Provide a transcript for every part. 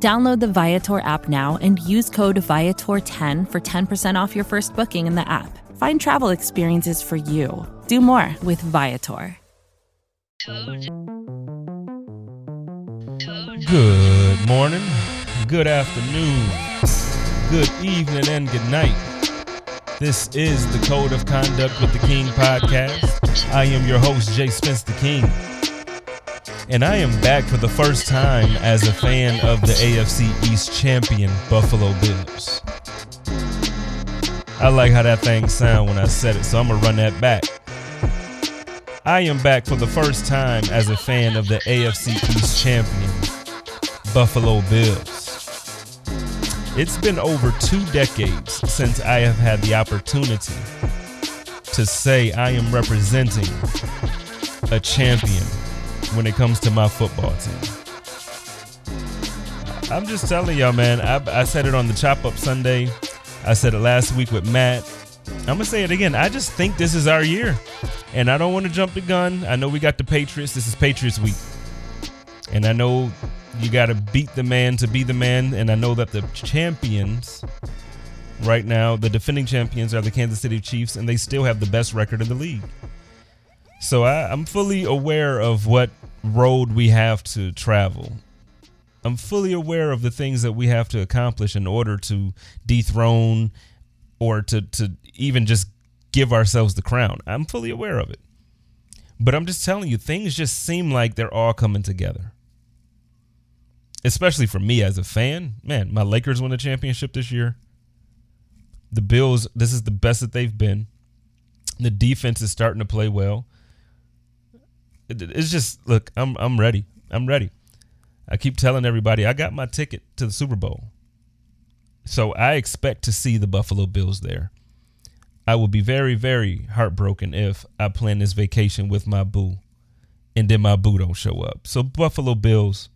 Download the Viator app now and use code Viator10 for 10% off your first booking in the app. Find travel experiences for you. Do more with Viator. Good morning, good afternoon, good evening, and good night. This is the Code of Conduct with the King podcast. I am your host, Jay Spence the King. And I am back for the first time as a fan of the AFC East champion Buffalo Bills. I like how that thing sound when I said it, so I'm gonna run that back. I am back for the first time as a fan of the AFC East champion Buffalo Bills. It's been over two decades since I have had the opportunity to say I am representing a champion when it comes to my football team. I'm just telling y'all, man. I, I said it on the Chop Up Sunday. I said it last week with Matt. I'm gonna say it again. I just think this is our year, and I don't want to jump the gun. I know we got the Patriots. This is Patriots week, and I know you got to beat the man to be the man. And I know that the champions right now, the defending champions, are the Kansas City Chiefs, and they still have the best record in the league. So I, I'm fully aware of what road we have to travel. I'm fully aware of the things that we have to accomplish in order to dethrone or to, to even just give ourselves the crown. I'm fully aware of it. But I'm just telling you, things just seem like they're all coming together. Especially for me as a fan. Man, my Lakers won the championship this year. The Bills, this is the best that they've been. The defense is starting to play well it's just look, I'm I'm ready. I'm ready. I keep telling everybody I got my ticket to the Super Bowl. So I expect to see the Buffalo Bills there. I will be very, very heartbroken if I plan this vacation with my boo and then my boo don't show up. So Buffalo Bills,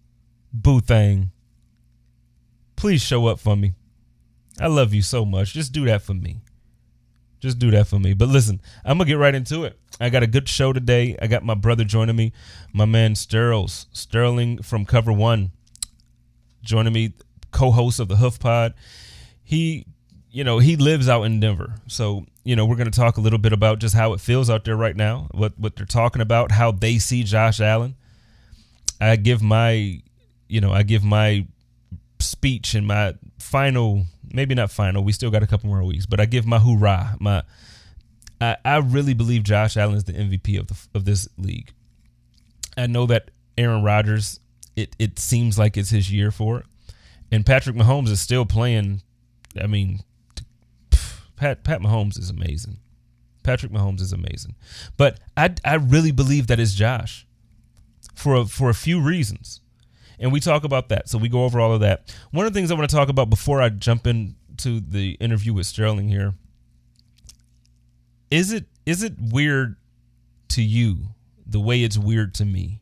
boo thing, please show up for me. I love you so much. Just do that for me. Just do that for me. But listen, I'm gonna get right into it. I got a good show today. I got my brother joining me, my man Sterls Sterling from Cover One, joining me, co-host of the Hoof Pod. He, you know, he lives out in Denver, so you know we're gonna talk a little bit about just how it feels out there right now, what what they're talking about, how they see Josh Allen. I give my, you know, I give my speech and my final maybe not final. We still got a couple more weeks, but I give my hoorah. My I, I really believe Josh Allen is the MVP of the of this league. I know that Aaron Rodgers. It it seems like it's his year for it, and Patrick Mahomes is still playing. I mean, Pat Pat Mahomes is amazing. Patrick Mahomes is amazing, but I I really believe that is Josh, for a, for a few reasons and we talk about that. So we go over all of that. One of the things I want to talk about before I jump into the interview with Sterling here is it is it weird to you the way it's weird to me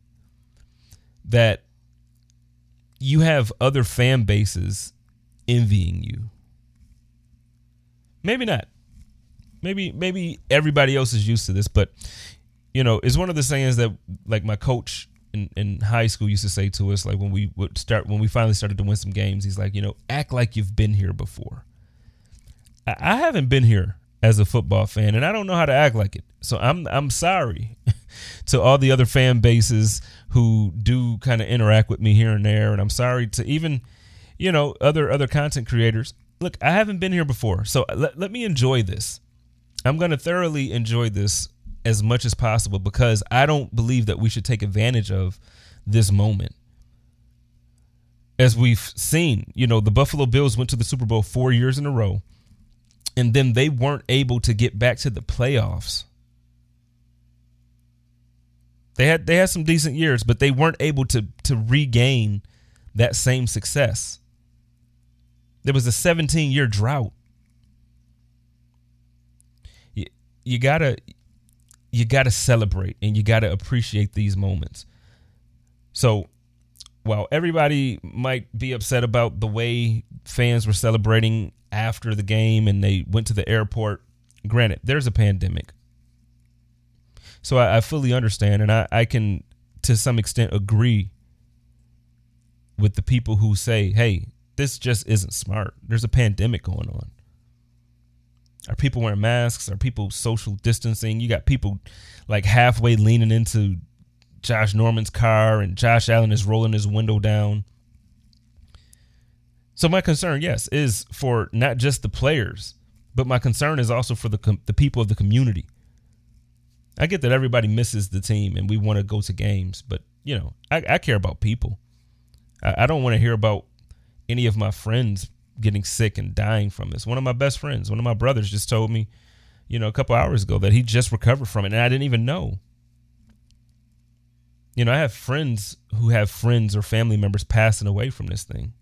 that you have other fan bases envying you? Maybe not. Maybe maybe everybody else is used to this, but you know, it's one of the sayings that like my coach in, in high school used to say to us like when we would start when we finally started to win some games he's like you know act like you've been here before. I, I haven't been here as a football fan and I don't know how to act like it. So I'm I'm sorry to all the other fan bases who do kind of interact with me here and there and I'm sorry to even you know other other content creators. Look I haven't been here before so let, let me enjoy this. I'm going to thoroughly enjoy this as much as possible because I don't believe that we should take advantage of this moment. As we've seen, you know, the Buffalo Bills went to the Super Bowl four years in a row, and then they weren't able to get back to the playoffs. They had they had some decent years, but they weren't able to to regain that same success. There was a 17 year drought. you you gotta you gotta celebrate and you gotta appreciate these moments. So while everybody might be upset about the way fans were celebrating after the game and they went to the airport, granted, there's a pandemic. So I, I fully understand and I, I can to some extent agree with the people who say, hey, this just isn't smart. There's a pandemic going on. Are people wearing masks? Are people social distancing? You got people like halfway leaning into Josh Norman's car and Josh Allen is rolling his window down. So my concern, yes, is for not just the players, but my concern is also for the com- the people of the community. I get that everybody misses the team and we want to go to games, but you know, I, I care about people. I, I don't want to hear about any of my friends getting sick and dying from this. One of my best friends, one of my brothers, just told me, you know, a couple hours ago that he just recovered from it, and I didn't even know. You know, I have friends who have friends or family members passing away from this thing.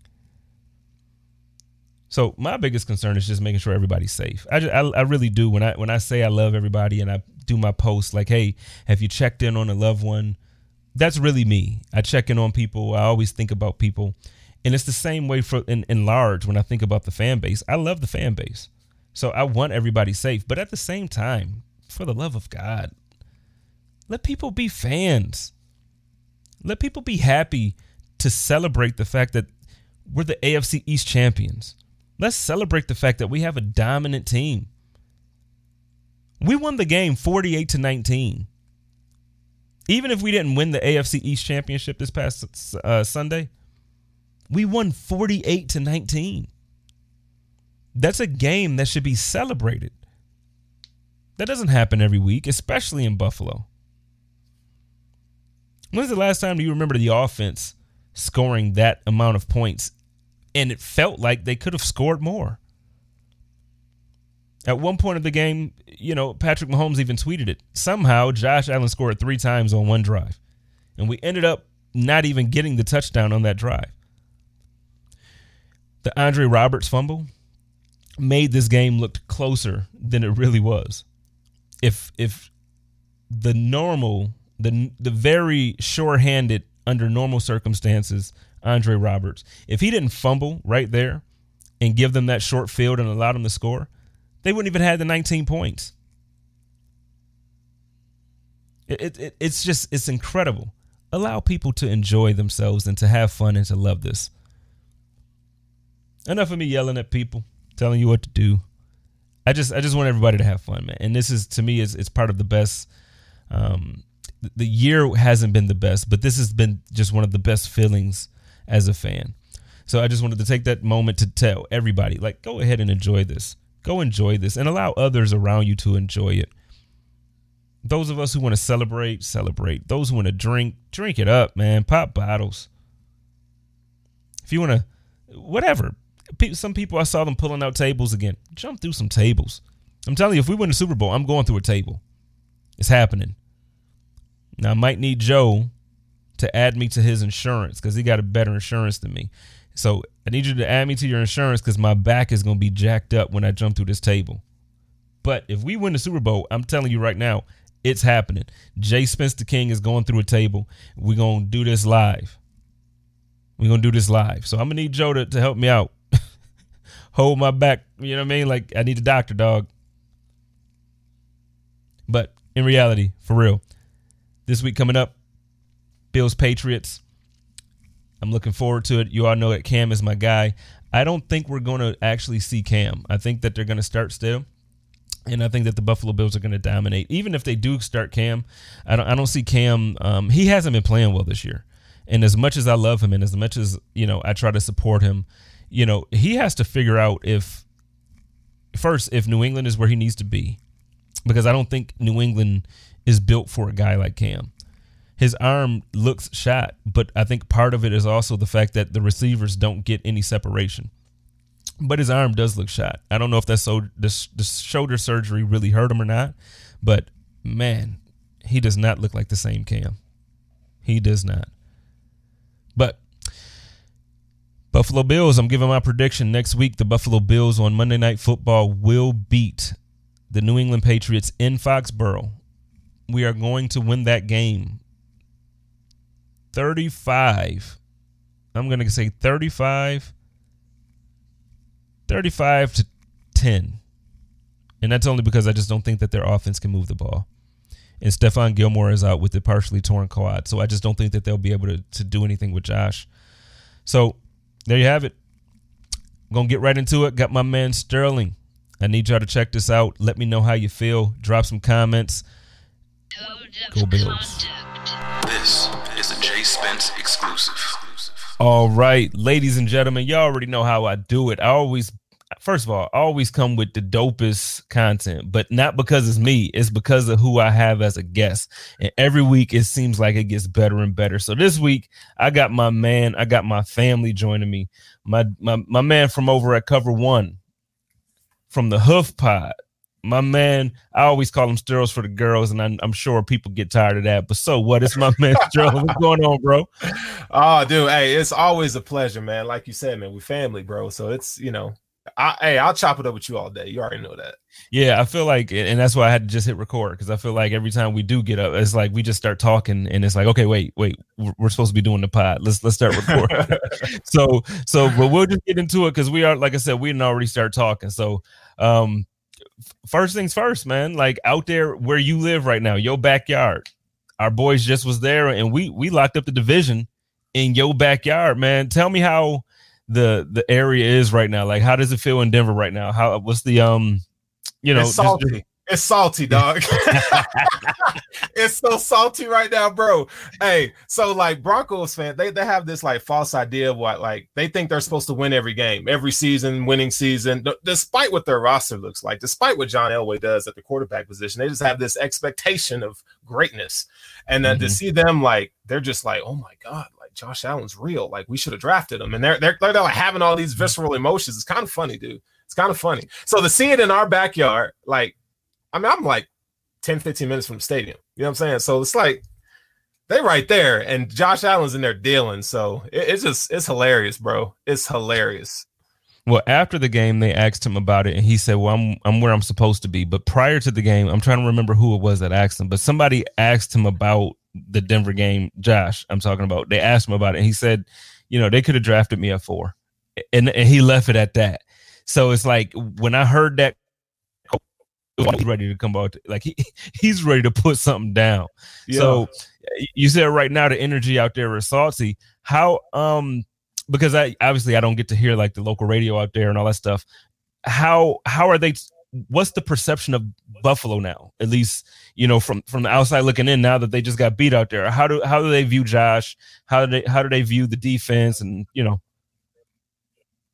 So my biggest concern is just making sure everybody's safe. I, just, I, I really do when I when I say I love everybody and I do my posts like, hey, have you checked in on a loved one? That's really me. I check in on people. I always think about people, and it's the same way for in, in large when I think about the fan base. I love the fan base, so I want everybody safe. But at the same time, for the love of God, let people be fans. Let people be happy to celebrate the fact that we're the AFC East champions. Let's celebrate the fact that we have a dominant team. We won the game 48 to 19. Even if we didn't win the AFC East championship this past uh, Sunday, we won 48 to 19. That's a game that should be celebrated. That doesn't happen every week, especially in Buffalo. When's the last time do you remember the offense scoring that amount of points and it felt like they could have scored more? At one point of the game, you know, Patrick Mahomes even tweeted it. Somehow, Josh Allen scored three times on one drive, and we ended up not even getting the touchdown on that drive. The Andre Roberts fumble made this game look closer than it really was. If if the normal the the very sure-handed under normal circumstances Andre Roberts. If he didn't fumble right there and give them that short field and allow them to score, they wouldn't even have the 19 points. It, it, it, it's just it's incredible. Allow people to enjoy themselves and to have fun and to love this. Enough of me yelling at people, telling you what to do. I just I just want everybody to have fun, man. And this is to me is it's part of the best um, the year hasn't been the best, but this has been just one of the best feelings as a fan. So I just wanted to take that moment to tell everybody, like, go ahead and enjoy this. Go enjoy this and allow others around you to enjoy it. Those of us who want to celebrate, celebrate. Those who want to drink, drink it up, man. Pop bottles. If you want to, whatever. Some people, I saw them pulling out tables again. Jump through some tables. I'm telling you, if we win the Super Bowl, I'm going through a table. It's happening. Now I might need Joe to add me to his insurance because he got a better insurance than me. So I need you to add me to your insurance because my back is going to be jacked up when I jump through this table. But if we win the Super Bowl, I'm telling you right now, it's happening. Jay Spencer King is going through a table. We're going to do this live. We're going to do this live. So I'm going to need Joe to, to help me out. Hold my back. You know what I mean? Like, I need a doctor, dog. But in reality, for real, this week coming up, Bills Patriots. I'm looking forward to it. You all know that Cam is my guy. I don't think we're going to actually see Cam. I think that they're going to start still. And I think that the Buffalo Bills are going to dominate. Even if they do start Cam, I don't, I don't see Cam. Um, he hasn't been playing well this year. And as much as I love him and as much as, you know, I try to support him, you know, he has to figure out if, first, if New England is where he needs to be. Because I don't think New England is built for a guy like Cam. His arm looks shot, but I think part of it is also the fact that the receivers don't get any separation. But his arm does look shot. I don't know if that's so the, the shoulder surgery really hurt him or not, but man, he does not look like the same Cam. He does not. But Buffalo Bills, I'm giving my prediction next week. The Buffalo Bills on Monday Night Football will beat the New England Patriots in Foxborough. We are going to win that game 35. I'm going to say 35 35 to 10. And that's only because I just don't think that their offense can move the ball. And Stephon Gilmore is out with the partially torn quad. So I just don't think that they'll be able to, to do anything with Josh. So there you have it. I'm to get right into it. Got my man Sterling. I need y'all to check this out. Let me know how you feel. Drop some comments. Go Bills. This is a Jay Spence exclusive. All right, ladies and gentlemen, y'all already know how I do it. I always first of all, I always come with the dopest content, but not because it's me. It's because of who I have as a guest. And every week it seems like it gets better and better. So this week I got my man, I got my family joining me. My my my man from over at Cover One, from the Hoof Pod. My man, I always call him Sterls for the girls, and I'm, I'm, sure people get tired of that. But so what? It's my man Sterls. What's going on, bro? Oh, dude, hey, it's always a pleasure, man. Like you said, man, we family, bro. So it's you know, I, hey, I'll chop it up with you all day. You already know that. Yeah, I feel like, and that's why I had to just hit record because I feel like every time we do get up, it's like we just start talking, and it's like, okay, wait, wait, we're supposed to be doing the pod. Let's let's start recording. so so, but we'll just get into it because we are, like I said, we didn't already start talking. So, um, first things first, man. Like out there where you live right now, your backyard. Our boys just was there, and we we locked up the division in your backyard, man. Tell me how the the area is right now. Like, how does it feel in Denver right now? How what's the um, you know, it's salty. Just, it's salty, dog. it's so salty right now, bro. Hey, so like Broncos fan, they, they have this like false idea of what like they think they're supposed to win every game, every season, winning season, d- despite what their roster looks like, despite what John Elway does at the quarterback position. They just have this expectation of greatness. And then mm-hmm. to see them like they're just like, oh my God, Josh Allen's real. Like we should have drafted him. And they're they're, they're like having all these visceral emotions. It's kind of funny, dude. It's kind of funny. So to see it in our backyard, like I mean, I'm like 10, 15 minutes from the stadium. You know what I'm saying? So it's like they right there, and Josh Allen's in there dealing. So it, it's just it's hilarious, bro. It's hilarious. Well, after the game, they asked him about it, and he said, "Well, I'm I'm where I'm supposed to be." But prior to the game, I'm trying to remember who it was that asked him, but somebody asked him about the Denver game. Josh, I'm talking about. They asked him about it, and he said, "You know, they could have drafted me at four. and and he left it at that. So it's like when I heard that he's ready to come out. Like he he's ready to put something down. Yeah. So you said right now the energy out there is salty. How um because I obviously I don't get to hear like the local radio out there and all that stuff. How how are they? What's the perception of Buffalo now? At least you know from from the outside looking in. Now that they just got beat out there, how do how do they view Josh? How do they how do they view the defense? And you know,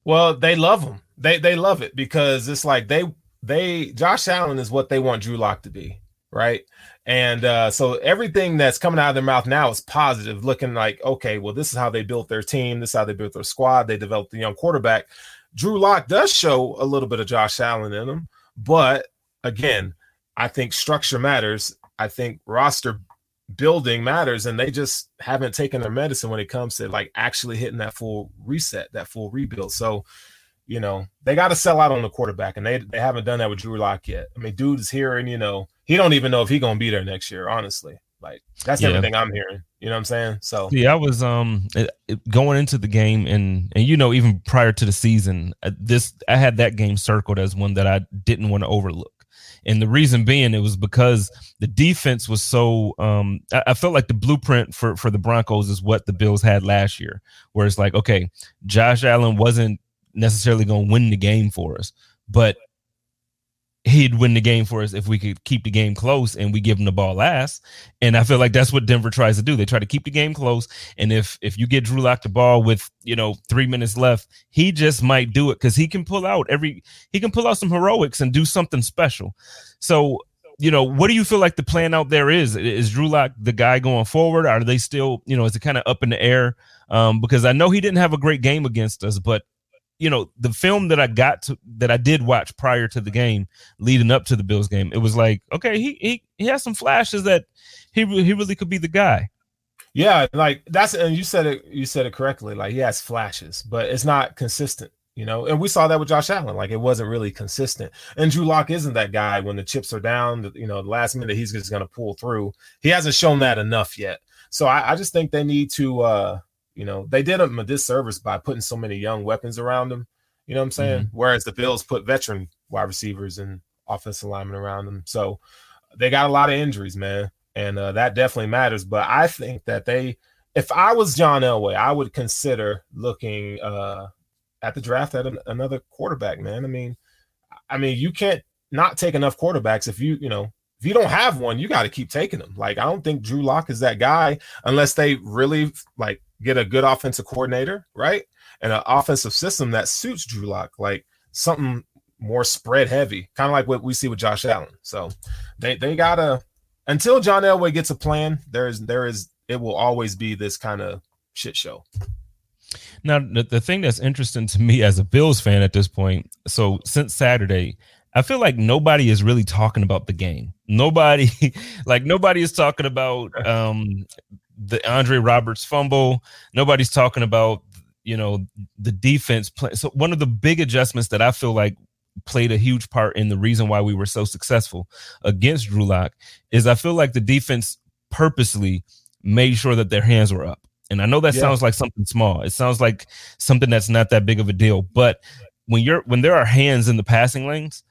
well, they love him. They they love it because it's like they they Josh Allen is what they want Drew Lock to be, right? And uh, so everything that's coming out of their mouth now is positive, looking like, okay, well, this is how they built their team, this is how they built their squad, they developed the young quarterback. Drew Lock does show a little bit of Josh Allen in him, but again, I think structure matters. I think roster building matters, and they just haven't taken their medicine when it comes to like actually hitting that full reset, that full rebuild. So you know, they got to sell out on the quarterback, and they they haven't done that with Drew Lock yet. I mean, dude is here, and you know, he don't even know if he gonna be there next year. Honestly, like that's yeah. everything I'm hearing. You know what I'm saying? So yeah, I was um going into the game, and and you know, even prior to the season, uh, this I had that game circled as one that I didn't want to overlook. And the reason being, it was because the defense was so. Um, I, I, felt like the blueprint for for the Broncos is what the Bills had last year, where it's like, okay, Josh Allen wasn't necessarily going to win the game for us, but he'd win the game for us if we could keep the game close and we give him the ball last. And I feel like that's what Denver tries to do. They try to keep the game close. And if if you get Drew Lock the ball with, you know, three minutes left, he just might do it because he can pull out every he can pull out some heroics and do something special. So you know, what do you feel like the plan out there is? Is Drew Lock the guy going forward? Are they still, you know, is it kind of up in the air? Um, because I know he didn't have a great game against us, but you know the film that I got to that I did watch prior to the game, leading up to the Bills game, it was like okay, he he he has some flashes that he he really could be the guy. Yeah, like that's and you said it you said it correctly. Like he has flashes, but it's not consistent. You know, and we saw that with Josh Allen. Like it wasn't really consistent. And Drew Lock isn't that guy when the chips are down. You know, the last minute he's just going to pull through. He hasn't shown that enough yet. So I, I just think they need to. uh You know, they did him a disservice by putting so many young weapons around him. You know what I'm saying? Mm-hmm. Whereas the Bills put veteran wide receivers and offensive linemen around them. So they got a lot of injuries, man, and uh, that definitely matters. But I think that they, if I was John Elway, I would consider looking uh, at the draft at an, another quarterback, man. I mean, I mean, you can't not take enough quarterbacks if you, you know, if you don't have one, you got to keep taking them. Like I don't think Drew Lock is that guy unless they really like get a good offensive coordinator, right? And an offensive system that suits Drew Lock, like something more spread heavy, kind of like what we see with Josh Allen. So they they gotta until John Elway gets a plan, there is there is it will always be this kind of shit show. Now, the, the thing that's interesting to me as a Bills fan at this point, so since Saturday, I feel like nobody is really talking about the game. Nobody, like nobody is talking about um the Andre Roberts fumble. Nobody's talking about you know the defense play. So one of the big adjustments that I feel like played a huge part in the reason why we were so successful against Drew Lock is I feel like the defense purposely made sure that their hands were up. And I know that yeah. sounds like something small. It sounds like something that's not that big of a deal. But when you're when there are hands in the passing lanes,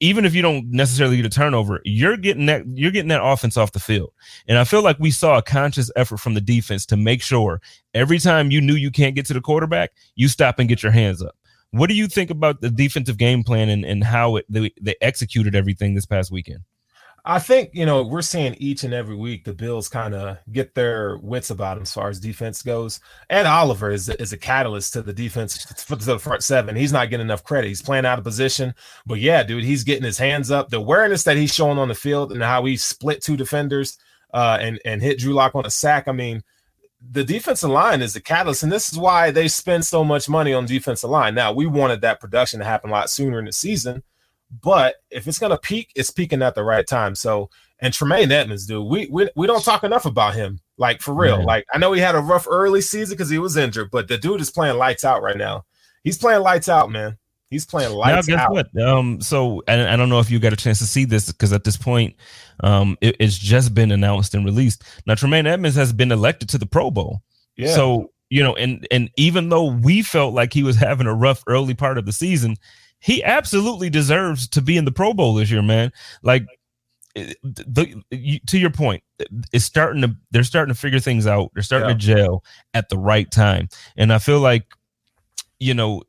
even if you don't necessarily get a turnover, you're getting that you're getting that offense off the field. And I feel like we saw a conscious effort from the defense to make sure every time you knew you can't get to the quarterback, you stop and get your hands up. What do you think about the defensive game plan and, and how it, they, they executed everything this past weekend? I think you know we're seeing each and every week the Bills kind of get their wits about as far as defense goes. And Oliver is is a catalyst to the defense to the front seven. He's not getting enough credit. He's playing out of position, but yeah, dude, he's getting his hands up. The awareness that he's showing on the field and how he split two defenders uh, and and hit Drew Lock on a sack. I mean, the defensive line is the catalyst, and this is why they spend so much money on defensive line. Now, we wanted that production to happen a lot sooner in the season, but if it's going to peak, it's peaking at the right time. So, and Tremaine Edmunds, dude, we we, we don't talk enough about him. Like for real. Like I know he had a rough early season because he was injured, but the dude is playing lights out right now. He's playing lights out, man. He's playing lights now, guess out. What? Um, so and I don't know if you got a chance to see this because at this point, um, it, it's just been announced and released. Now Tremaine Edmunds has been elected to the Pro Bowl. Yeah. So you know, and and even though we felt like he was having a rough early part of the season, he absolutely deserves to be in the Pro Bowl this year, man. Like eh, the, you, to your point, it's starting to they're starting to figure things out. They're starting yeah. to gel at the right time, and I feel like you know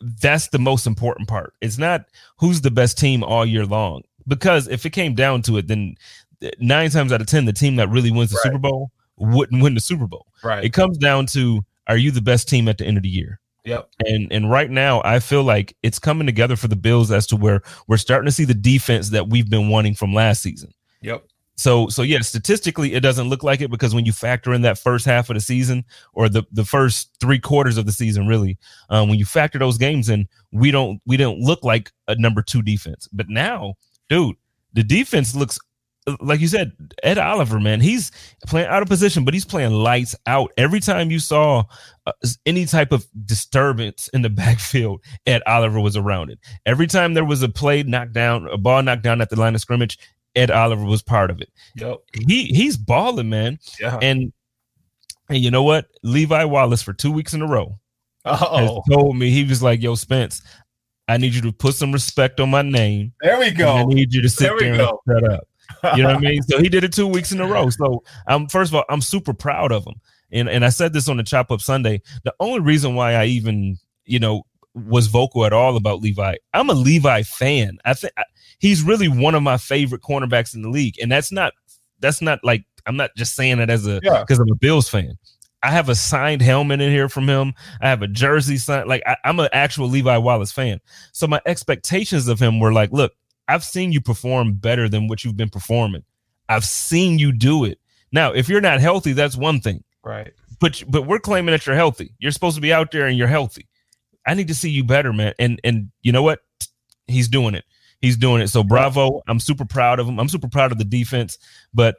that's the most important part. It's not who's the best team all year long. Because if it came down to it, then eh, nine times out of ten, the team that really wins the right. Super Bowl wouldn't win the Super Bowl. Right. It comes down to are you the best team at the end of the year? Yep. And and right now I feel like it's coming together for the Bills as to where we're starting to see the defense that we've been wanting from last season. Yep. So so yeah, statistically it doesn't look like it because when you factor in that first half of the season or the the first three quarters of the season, really, um, when you factor those games in, we don't we don't look like a number two defense. But now, dude, the defense looks like you said, Ed Oliver, man, he's playing out of position, but he's playing lights out. Every time you saw uh, any type of disturbance in the backfield, Ed Oliver was around it. Every time there was a play knocked down, a ball knocked down at the line of scrimmage, Ed Oliver was part of it. Yep. He he's balling, man. Yeah. And and you know what? Levi Wallace for two weeks in a row has told me he was like, "Yo, Spence, I need you to put some respect on my name. There we go. I need you to sit there, there and shut up. You know what I mean? So he did it two weeks in a row. So I'm first of all, I'm super proud of him. And and I said this on the Chop Up Sunday. The only reason why I even you know was vocal at all about Levi, I'm a Levi fan. I think he's really one of my favorite cornerbacks in the league, and that's not that's not like I'm not just saying it as a because yeah. I'm a Bills fan. I have a signed helmet in here from him. I have a jersey signed. Like I, am an actual Levi Wallace fan. So my expectations of him were like, look, I've seen you perform better than what you've been performing. I've seen you do it. Now, if you're not healthy, that's one thing. Right. But but we're claiming that you're healthy. You're supposed to be out there and you're healthy. I need to see you better, man. And and you know what? He's doing it. He's doing it. So bravo. I'm super proud of him. I'm super proud of the defense. But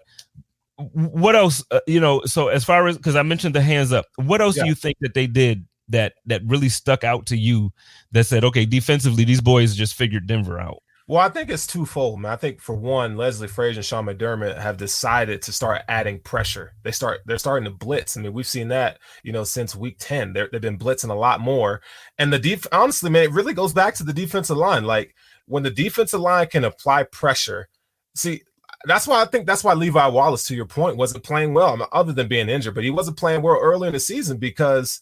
what else? Uh, you know, so as far as because I mentioned the hands up, what else yeah. do you think that they did that that really stuck out to you that said, okay, defensively, these boys just figured Denver out? Well, I think it's twofold, man. I think for one, Leslie Frazier and Sean McDermott have decided to start adding pressure. They start they're starting to blitz. I mean, we've seen that, you know, since week 10. they have been blitzing a lot more. And the def honestly, man, it really goes back to the defensive line. Like when the defensive line can apply pressure, see, that's why I think that's why Levi Wallace, to your point, wasn't playing well, other than being injured, but he wasn't playing well early in the season because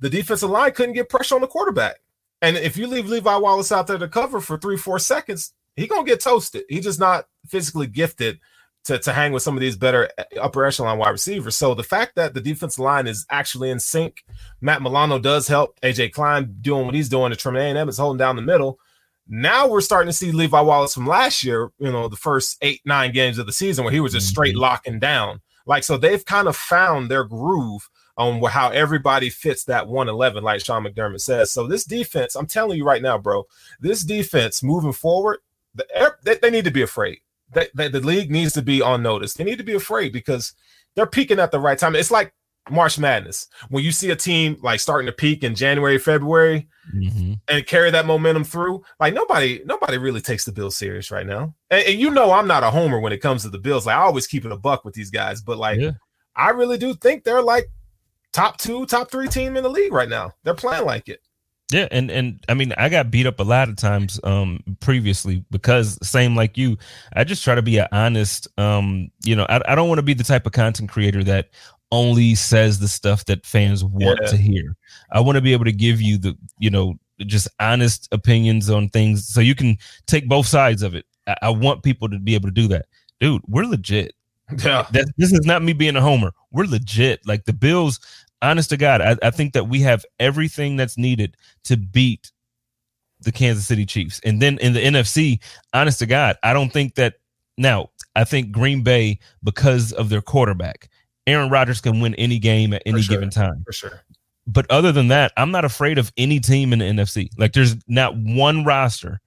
the defensive line couldn't get pressure on the quarterback. And if you leave Levi Wallace out there to cover for three, four seconds, he gonna get toasted. He's just not physically gifted to, to hang with some of these better upper echelon wide receivers. So the fact that the defensive line is actually in sync, Matt Milano does help. AJ Klein doing what he's doing. The Tremaine Edmunds holding down the middle. Now we're starting to see Levi Wallace from last year, you know, the first eight, nine games of the season where he was just straight mm-hmm. locking down. Like, so they've kind of found their groove on how everybody fits that 111, like Sean McDermott says. So this defense, I'm telling you right now, bro, this defense moving forward, they, they need to be afraid. They, they, the league needs to be on notice. They need to be afraid because they're peaking at the right time. It's like March Madness. When you see a team like starting to peak in January, February, mm-hmm. and carry that momentum through, like nobody, nobody really takes the Bills serious right now. And, and, you know, I'm not a homer when it comes to the Bills. Like I always keep it a buck with these guys, but like yeah. I really do think they're like top two, top three team in the league right now. They're playing like it. Yeah, and and I mean, I got beat up a lot of times um previously because same like you, I just try to be an honest um, you know, I, I don't want to be the type of content creator that only says the stuff that fans want yeah. to hear. I want to be able to give you the, you know, just honest opinions on things so you can take both sides of it. I, I want people to be able to do that. Dude, we're legit. Yeah. That, this is not me being a homer. We're legit. Like the Bills, honest to God, I, I think that we have everything that's needed to beat the Kansas City Chiefs. And then in the NFC, honest to God, I don't think that now I think Green Bay, because of their quarterback, Aaron Rodgers can win any game at any sure. given time. For sure. But other than that, I'm not afraid of any team in the NFC. Like there's not one roster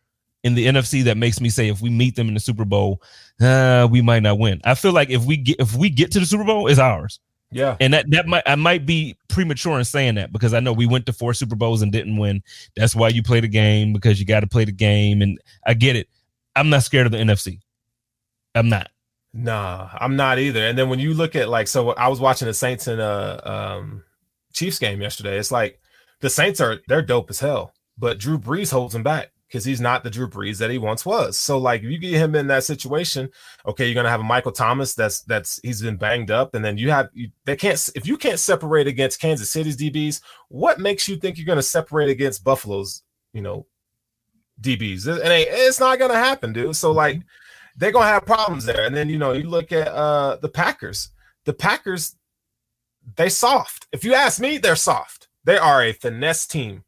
in the NFC that makes me say if we meet them in the Super Bowl, uh, we might not win. I feel like if we get if we get to the Super Bowl, it's ours. Yeah. And that that might I might be premature in saying that because I know we went to four Super Bowls and didn't win. That's why you play the game because you got to play the game and I get it. I'm not scared of the NFC. I'm not. Nah, I'm not either. And then when you look at like so I was watching the Saints and uh um Chiefs game yesterday. It's like the Saints are they're dope as hell, but Drew Brees holds them back because he's not the Drew Brees that he once was. So like if you get him in that situation, okay, you're gonna have a Michael Thomas that's that's he's been banged up, and then you have you, they can't if you can't separate against Kansas City's DBs, what makes you think you're gonna separate against Buffalo's you know DBs? And it's not gonna happen, dude. So like they're gonna have problems there. And then you know you look at uh the Packers. The Packers they soft. If you ask me, they're soft. They are a finesse team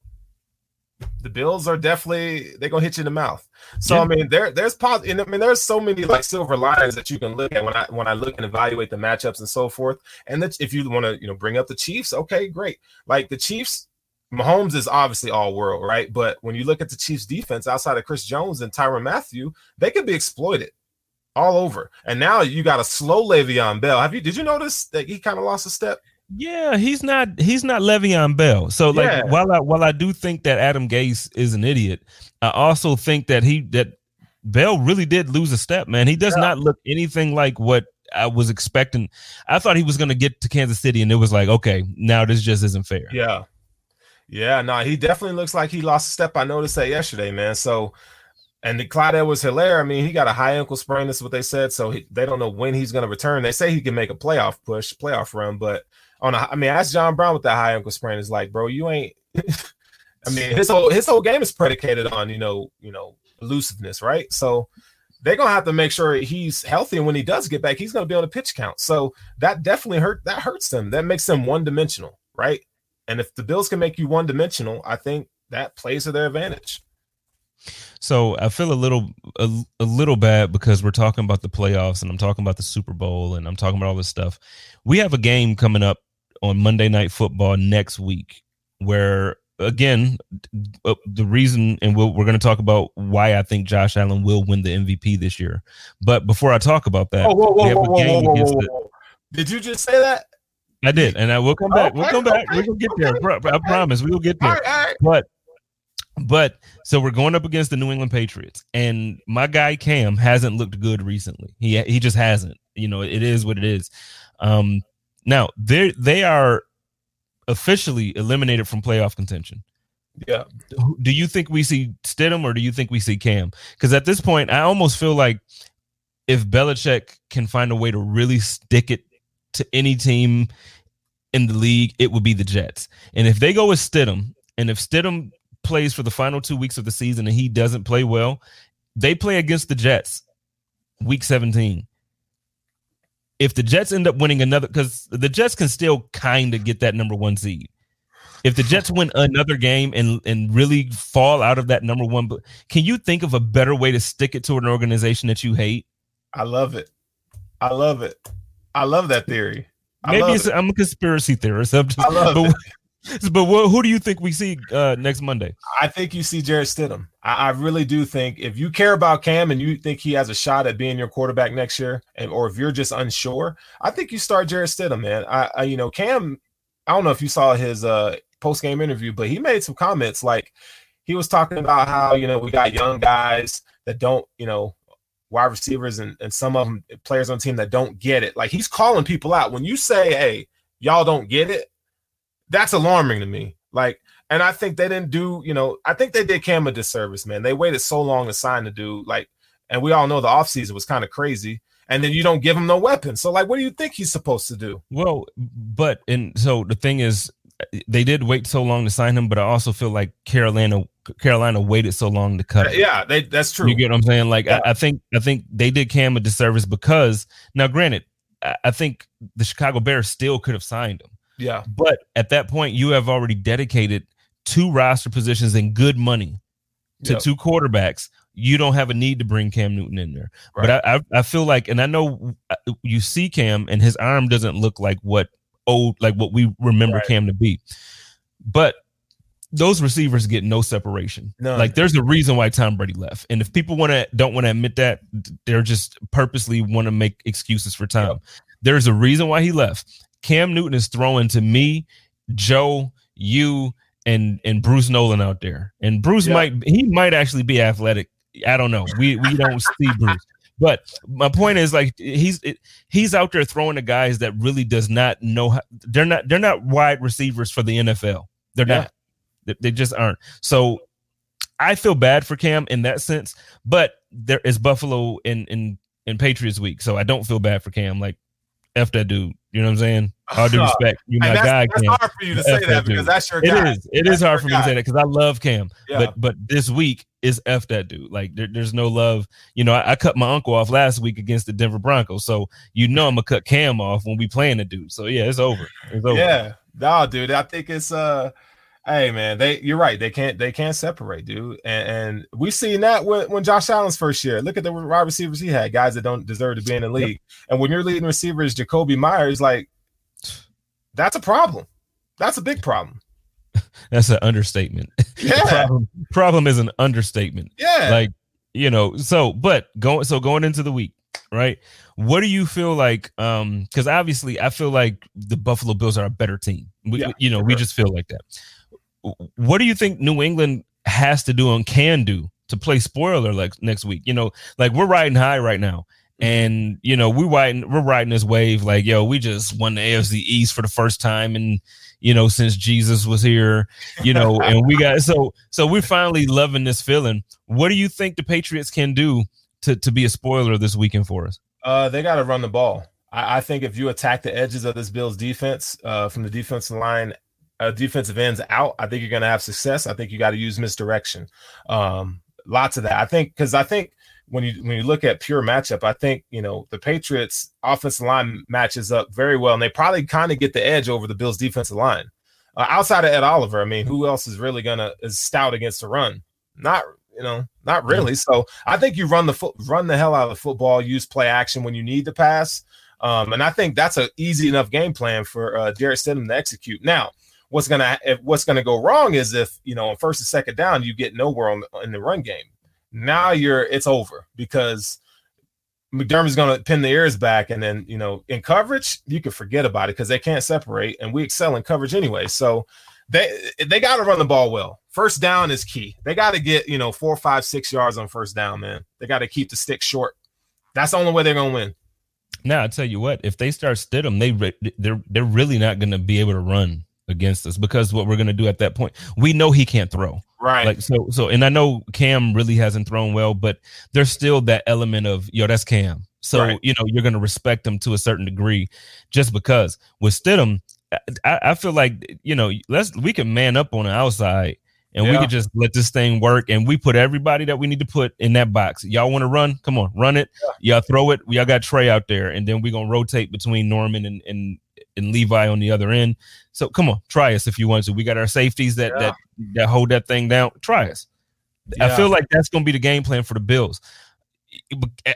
the Bills are definitely they're gonna hit you in the mouth. So yeah. I mean, there there's positive. I mean, there's so many like silver linings that you can look at when I when I look and evaluate the matchups and so forth. And that if you want to you know bring up the Chiefs, okay, great. Like the Chiefs, Mahomes is obviously all world, right? But when you look at the Chiefs defense outside of Chris Jones and Tyrann Mathieu, they could be exploited all over. And now you got a slow Le'Veon Bell. Have you did you notice that he kind of lost a step? Yeah, he's not he's not Le'Veon Bell. So like yeah. while I while I do think that Adam Gase is an idiot, I also think that he that Bell really did lose a step, man. He does yeah. not look anything like what I was expecting. I thought he was going to get to Kansas City, and it was like, okay, now this just isn't fair. Yeah, yeah, no, he definitely looks like he lost a step. I noticed that yesterday, man. So, and the Clyde Edwards Helaire, I mean, he got a high ankle sprain. That's what they said. So he, they don't know when he's going to return. They say he can make a playoff push, playoff run, but on a, I mean, ask John Brown with that high ankle sprain. Is like, bro, you ain't. I mean, his whole his whole game is predicated on you know you know elusiveness, right? So they're gonna have to make sure he's healthy, and when he does get back, he's gonna be on the pitch count. So that definitely hurt. That hurts them. That makes them one dimensional, right? And if the Bills can make you one dimensional, I think that plays to their advantage. So I feel a little a, a, little bad because we're talking about the playoffs and I'm talking about the Super Bowl and I'm talking about all this stuff. We have a game coming up on Monday Night Football next week, where again uh, the reason, and we we'll, are going to talk about why I think Josh Allen will win the MVP this year. But before I talk about that, did you just say that? I did, and I will come back. Okay, we'll come back. Okay, We'll get there. Okay. I promise. We will get there. All right, all right. But but so we're going up against the New England Patriots, and my guy Cam hasn't looked good recently. He he just hasn't. You know, it is what it is. Um, now they they are officially eliminated from playoff contention. Yeah. Do you think we see Stidham or do you think we see Cam? Because at this point, I almost feel like if Belichick can find a way to really stick it to any team in the league, it would be the Jets. And if they go with Stidham, and if Stidham plays for the final two weeks of the season and he doesn't play well, they play against the Jets week 17. If the Jets end up winning another, because the Jets can still kind of get that number one seed. If the Jets win another game and and really fall out of that number one, can you think of a better way to stick it to an organization that you hate? I love it. I love it. I love that theory. I Maybe. I'm a conspiracy theorist. I'm just, I love but, it. but what, who do you think we see uh, next Monday? I think you see Jarrett Stidham. I, I, really do think if you care about Cam and you think he has a shot at being your quarterback next year, and or if you're just unsure, I think you start Jarrett Stidham, man. I, I you know Cam. I don't know if you saw his uh, post game interview, but he made some comments like he was talking about how you know we got young guys that don't you know wide receivers and, and some of them players on the team that don't get it. Like he's calling people out. When you say, hey, y'all don't get it, that's alarming to me. Like, and I think they didn't do, you know, I think they did Cam a disservice, man. They waited so long to sign the dude. Like, and we all know the offseason was kind of crazy. And then you don't give him no weapon. So, like, what do you think he's supposed to do? Well, but and so the thing is, they did wait so long to sign him, but I also feel like Carolina Carolina waited so long to cut. Him. Yeah, they, that's true. You get what I'm saying? Like yeah. I, I, think I think they did Cam a disservice because now, granted, I think the Chicago Bears still could have signed him. Yeah, but at that point, you have already dedicated two roster positions and good money to yep. two quarterbacks. You don't have a need to bring Cam Newton in there. Right. But I, I I feel like, and I know uh, you see Cam, and his arm doesn't look like what old like what we remember right. Cam to be. But those receivers get no separation. No, like there's a reason why Tom Brady left. And if people want to don't want to admit that, they're just purposely want to make excuses for Tom. There's a reason why he left. Cam Newton is throwing to me, Joe, you, and and Bruce Nolan out there. And Bruce yep. might he might actually be athletic. I don't know. We we don't see Bruce. But my point is like he's he's out there throwing to guys that really does not know how they're not they're not wide receivers for the NFL. They're yeah. not. They, they just aren't. So I feel bad for Cam in that sense, but there is Buffalo in in in Patriots week, so I don't feel bad for Cam. Like F that dude. You know what I'm saying? All due respect, you my that's, guy. That's Cam. hard for you to say that, that because that's your guy. It is. It that's is hard for guy. me to say that because I love Cam. Yeah. But but this week is F that dude. Like there, there's no love. You know, I, I, cut my uncle off last week against the Denver Broncos, so you know I'm gonna cut Cam off when we playing the dude. So yeah, it's over. It's over. Yeah, no, dude. I think it's uh hey man, they you're right. They can't they can't separate, dude. And, and we seen that when, when Josh Allen's first year. Look at the wide receivers he had, guys that don't deserve to be in the league. Yep. And when your leading receiver is Jakobi Meyers, like that's a problem. That's a big problem. That's an understatement. Yeah. problem, problem is an understatement. Yeah. Like, you know, so but going so going into the week, right? What do you feel like? Um, because obviously I feel like the Buffalo Bills are a better team. We, yeah, you know, sure. we just feel like that. What do you think New England has to do and can do to play spoiler like next week? You know, like we're riding high right now. And you know, we riding we're riding this wave like, yo, we just won the AFC East for the first time and you know, since Jesus was here, you know, and we got so so we're finally loving this feeling. What do you think the Patriots can do to to be a spoiler this weekend for us? Uh, they got to run the ball. I, I, think if you attack the edges of this Bills defense, uh, from the defensive line, uh, defensive ends out, I think you're going to have success. I think you got to use misdirection. Um, lots of that. I think because I think when you when you look at pure matchup, I think you know the Patriots offensive line matches up very well, and they probably kind of get the edge over the Bills defensive line. Uh, outside of Ed Oliver, I mean, who else is really gonna is stout against the run? Not you know, not really. So I think you run the foot, run the hell out of the football, use play action when you need to pass, um, and I think that's an easy enough game plan for uh, Jarrett Stidham to execute. Now, what's gonna if, what's gonna go wrong is if you know on first and second down you get nowhere on in the run game now you're it's over because McDermott's to pin the ears back, and then you know in coverage you can forget about it because they can't separate, and we excel in coverage anyway. So they they got to run the ball well. First down is key. They got to get you know four, five, six yards on first down, man. They got to keep the stick short. That's the only way they're to win. Now I tell you what, if they start Stidham, they they're they're really not to be able to run against us because what we're going to do at that point, we know he can't throw. Right. Like so so and I know Cam really hasn't thrown well, but there's still that element of yo, that's Cam. So, right. you know, you're gonna respect him to a certain degree just because with Stidham, I, I feel like you know, let's we can man up on the outside and yeah. we could just let this thing work and we put everybody that we need to put in that box. Y'all want to run? Come on, run it. Yeah. Y'all throw it. Y'all got Trey out there, and then we're gonna rotate between Norman and and and Levi on the other end. So come on, try us if you want to. We got our safeties that yeah. that that hold that thing down. Try us. Yeah. I feel like that's going to be the game plan for the Bills.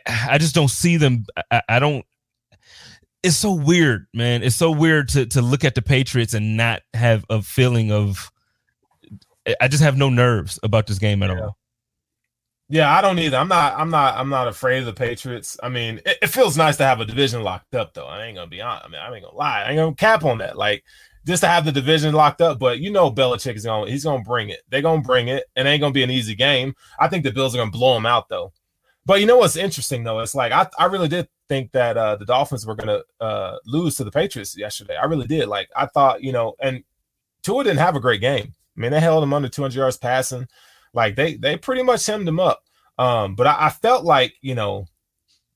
I just don't see them. I, I, don't. It's so weird, man. It's so weird to to look at the Patriots and not have a feeling of. I just have no nerves about this game at yeah. all. Yeah, I don't either. I'm not. I'm not. I'm not afraid of the Patriots. I mean, it, it, feels nice to have a division locked up, though. I ain't gonna be honest. I mean, I ain't gonna lie. I ain't gonna cap on that. Like just to have the division locked up. But you know, Belichick is gonna. He's gonna bring it. They're gonna bring it, and it ain't gonna be an easy game. I think the Bills are gonna blow them out, though. But you know what's interesting though? It's like I, I really did think that uh, the Dolphins were gonna uh, lose to the Patriots yesterday. I really did. Like I thought, you know, and Tua didn't have a great game. I mean, they held him under 200 yards passing. Like they they pretty much hemmed him up. Um, but I, I, felt like you know,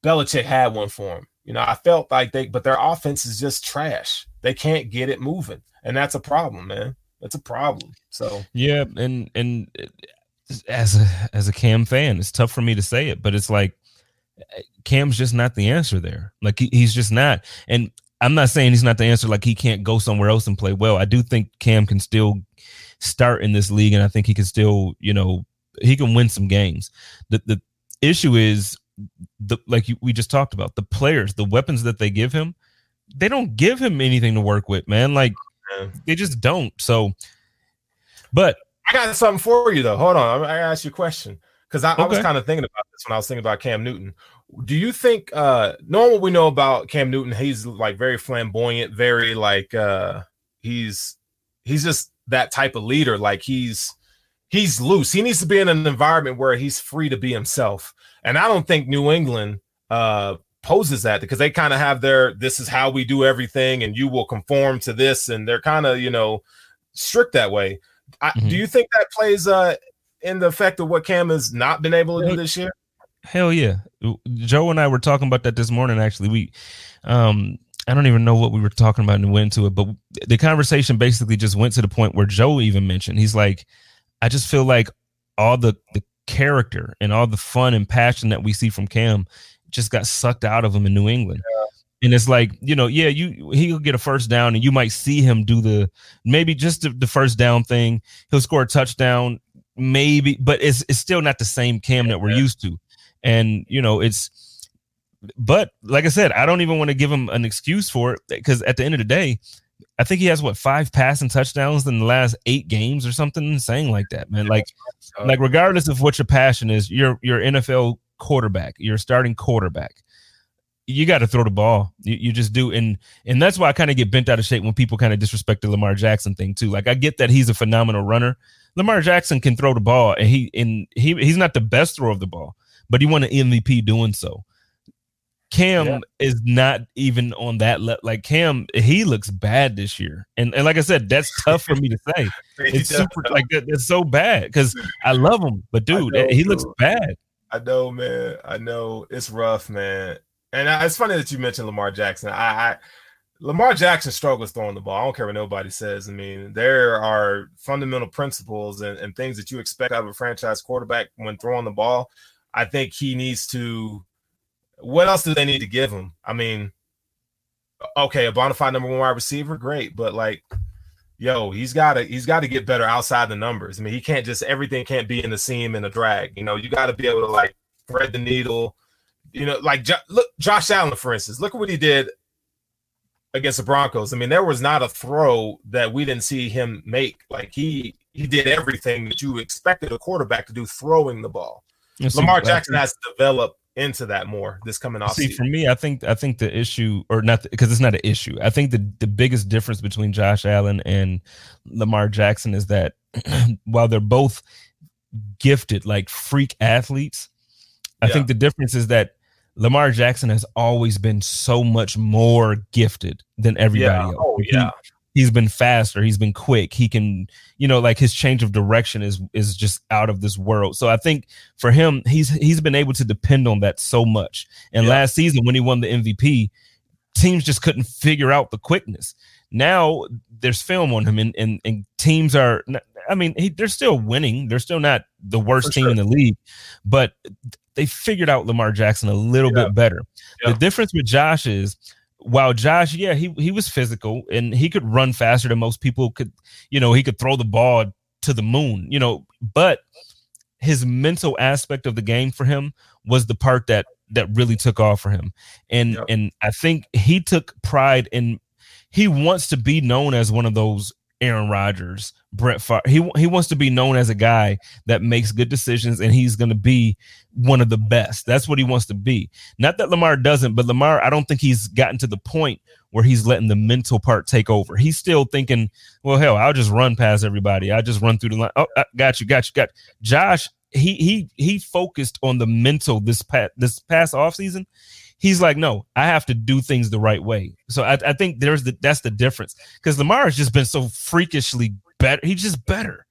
Belichick had one for him. You know, I felt like they, but their offense is just trash. They can't get it moving, and that's a problem, man. That's a problem. So yeah, and and as a as a Cam fan, it's tough for me to say it, but it's like Cam's just not the answer there. Like he, he's just not. And I'm not saying he's not the answer. Like he can't go somewhere else and play well. I do think Cam can still start in this league, and I think he can still, you know, he can win some games. The the issue is the like you, we just talked about the players, the weapons that they give him. They don't give him anything to work with, man. Like they just don't. So, but I got something for you though. Hold on, I gotta ask you a question because I, okay. I was kind of thinking about this when I was thinking about Cam Newton. Do you think, uh, knowing what we know about Cam Newton, he's like very flamboyant, very like uh, he's he's just that type of leader. Like he's he's loose. He needs to be in an environment where he's free to be himself. And I don't think New England uh, poses that because they kind of have their this is how we do everything, and you will conform to this, and they're kind of you know strict that way. I, mm-hmm. Do you think that plays uh, in the effect of what Cam has not been able to do this year? Hell yeah. Joe and I were talking about that this morning. Actually, we, um, I don't even know what we were talking about and went to it, but the conversation basically just went to the point where Joe even mentioned he's like, I just feel like all the the character and all the fun and passion that we see from Cam just got sucked out of him in New England. Yeah. And it's like, you know, yeah, you he'll get a first down and you might see him do the maybe just the, the first down thing. He'll score a touchdown, maybe, but it's it's still not the same Cam that we're used to. And you know, it's but like I said, I don't even want to give him an excuse for it because at the end of the day, I think he has what five passing touchdowns in the last eight games or something insane like that, man. Like, like regardless of what your passion is, you're you're NFL quarterback, you're starting quarterback you got to throw the ball. You, you just do, and and that's why I kind of get bent out of shape when people kind of disrespect the Lamar Jackson thing too. Like I get that he's a phenomenal runner. Lamar Jackson can throw the ball, and he and he he's not the best throw of the ball, but he won an MVP doing so. Cam yeah. is not even on that level. Like Cam, he looks bad this year, and and like I said, that's tough for me to say. It's super like that, that's so bad because I love him, but dude, know, he looks bad. I know, man. I know it's rough, man and it's funny that you mentioned Lamar Jackson. I, I Lamar Jackson struggles throwing the ball. I don't care what nobody says. I mean, there are fundamental principles and, and things that you expect out of a franchise quarterback when throwing the ball. I think he needs to. What else do they need to give him? I mean, okay, a bona fide number one wide receiver, great, but like, yo, he's got to he's got to get better outside the numbers. I mean, he can't just everything can't be in the seam and a drag. You know, you got to be able to like thread the needle you know, like jo- look, Josh Allen, for instance, look at what he did against the Broncos. I mean, there was not a throw that we didn't see him make. Like he he did everything that you expected a quarterback to do, throwing the ball. Lamar Jackson has to develop into that more this coming off. See, for me, I think I think the issue, or not, because it's not an issue. I think the the biggest difference between Josh Allen and Lamar Jackson is that while they're both gifted, like freak athletes, I yeah. think the difference is that Lamar Jackson has always been so much more gifted than everybody yeah. else. Oh, yeah he's been faster he's been quick he can you know like his change of direction is is just out of this world so i think for him he's he's been able to depend on that so much and yeah. last season when he won the mvp teams just couldn't figure out the quickness now there's film on him and and, and teams are i mean he, they're still winning they're still not the worst for team sure. in the league but they figured out lamar jackson a little yeah. bit better yeah. the difference with josh is while Josh, yeah, he he was physical and he could run faster than most people could, you know, he could throw the ball to the moon, you know, but his mental aspect of the game for him was the part that that really took off for him. And yep. and I think he took pride in he wants to be known as one of those Aaron Rodgers, Brett Favre. He he wants to be known as a guy that makes good decisions, and he's going to be one of the best. That's what he wants to be. Not that Lamar doesn't, but Lamar, I don't think he's gotten to the point where he's letting the mental part take over. He's still thinking, well, hell, I'll just run past everybody. I just run through the line. Oh, I got you, got you, got you. Josh. He he he focused on the mental this past this past off season he's like, no, I have to do things the right way. So I, I think there's the that's the difference because Lamar has just been so freakishly better. He's just better.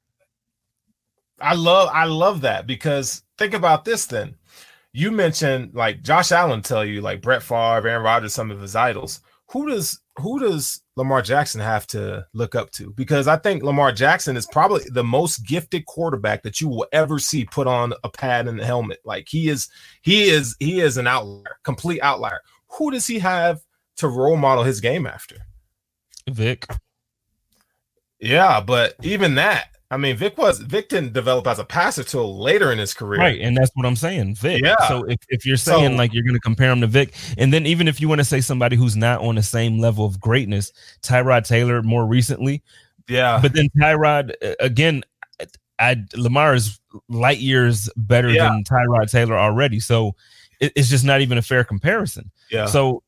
I love I love that because think about this then. You mentioned like Josh Allen tell you like Brett Favre, Aaron Rodgers, some of his idols. Who does who does Lamar Jackson have to look up to? Because I think Lamar Jackson is probably the most gifted quarterback that you will ever see put on a pad and a helmet. Like he is, he is, he is an outlier, complete outlier. Who does he have to role model his game after? Vic. Yeah, but even that, I mean, Vic was Vic didn't develop as a passer till later in his career, right? And that's what I'm saying, Vic. Yeah. So if, if you're saying so, like you're going to compare him to Vic, and then even if you want to say somebody who's not on the same level of greatness, Tyrod Taylor more recently, yeah. But then Tyrod again, I Lamar is light years better yeah. than Tyrod Taylor already, so it, it's just not even a fair comparison. Yeah. So